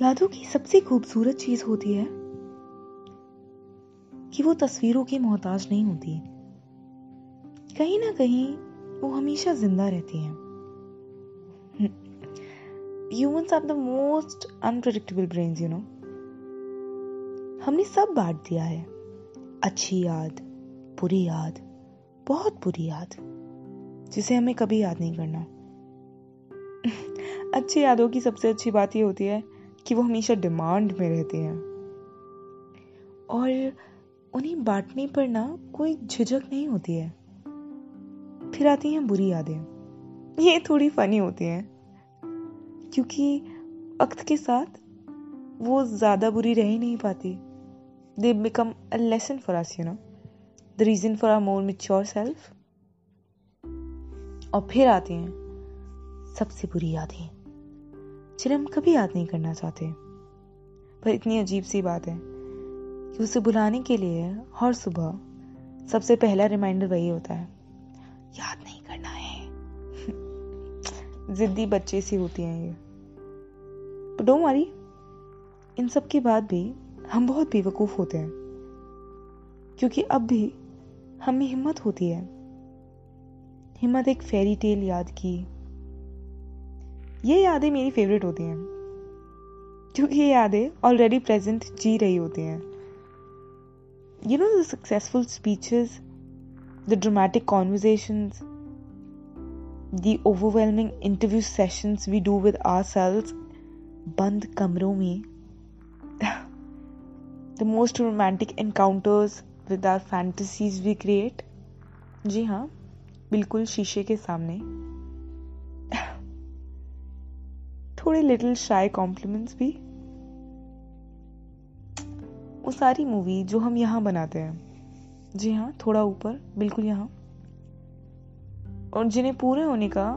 यादों की सबसे खूबसूरत चीज़ होती है कि वो तस्वीरों की मोहताज नहीं होती। कहीं ना कहीं वो हमेशा ज़िंदा रहती हैं। Humans are the most unpredictable brains you know हमने सब बांट दिया है। अच्छी याद, बुरी याद, बहुत बुरी याद, जिसे हमें कभी याद नहीं करना। अच्छी यादों की सबसे अच्छी बात ये होती है कि वो हमेशा डिमांड में रहते हैं। और उन्हें बांटने पर ना कोई झिझक नहीं होती है। फिर आती हैं बुरी यादें। ये थोड़ी फनी होती हैं। क्योंकि वक्त के साथ वो ज़्यादा बुरी रह ही नहीं पाती। They become a lesson for us you know the reason for our more mature self और फिर आती हैं सबसे बुरी यादें। जिन्हें हम कभी याद नहीं करना चाहते। पर इतनी अजीब सी बात है कि उसे बुलाने के लिए हर सुबह सबसे पहला रिमाइंडर वही होता है, याद नहीं करना है। जिद्दी बच्चे सी होती हैं ये। डोंट वरी इन सब के बाद भी हम बहुत बेवकूफ़ होते हैं, क्योंकि अब भी हमें हिम्मत होती है। हिम्मत एक फेरी टेल याद की ये यादें मेरी फेवरेट होती हैं। क्योंकि ये यादें ऑलरेडी प्रेजेंट जी रही होती हैं। You know the successful speeches the dramatic conversations the overwhelming interview sessions we do with ourselves बंद कमरों में the most romantic encounters with our fantasies we create जी हाँ बिल्कुल शीशे के सामने। थोड़े लिटिल शाय कॉम्प्लीमेंट्स भी। वो सारी मूवी जो हम यहाँ बनाते हैं। जी हाँ थोड़ा ऊपर, बिल्कुल यहाँ। और जिन्हें पूरे होने का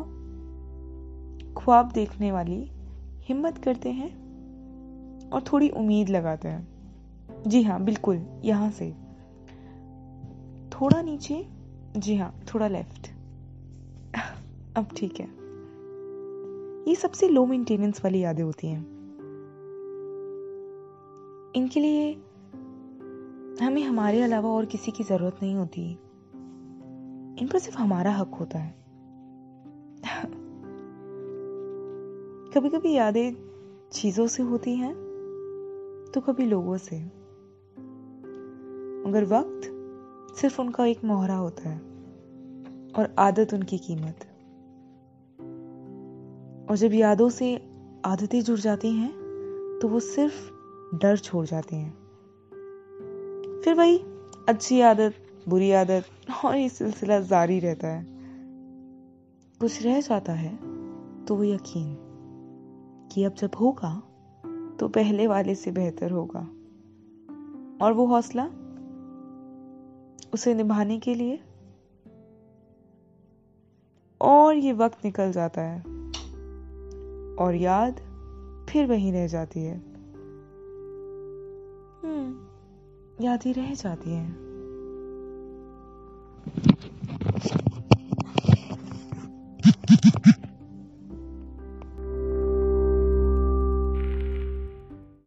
ख्वाब देखने वाली हिम्मत करते हैं और थोड़ी उम्मीद लगाते हैं। जी हाँ बिल्कुल, यहाँ से। थोड़ा नीचे, जी हाँ थोड़ा लेफ़्ट अब ठीक है। ये सबसे लो मेंटेनेंस वाली यादें होती हैं। इनके लिए हमें हमारे अलावा और किसी की ज़रूरत नहीं होती। इन पर सिर्फ़ हमारा हक होता है। कभी कभी यादें चीज़ों से होती हैं तो कभी लोगों से। मगर वक्त सिर्फ़ उनका एक मोहरा होता है और आदत उनकी कीमत। और जब यादों से आदतें जुड़ जाती हैं तो वो सिर्फ़ डर छोड़ जाती हैं। फिर वही अच्छी आदत, बुरी आदत और ये सिलसिला जारी रहता है। कुछ रह जाता है तो वो यकीन कि अब जब होगा तो पहले वाले से बेहतर होगा। और वो हौसला उसे निभाने के लिए और ये वक्त निकल जाता है। और याद फिर वही रह जाती है। याद ही रह जाती हैं।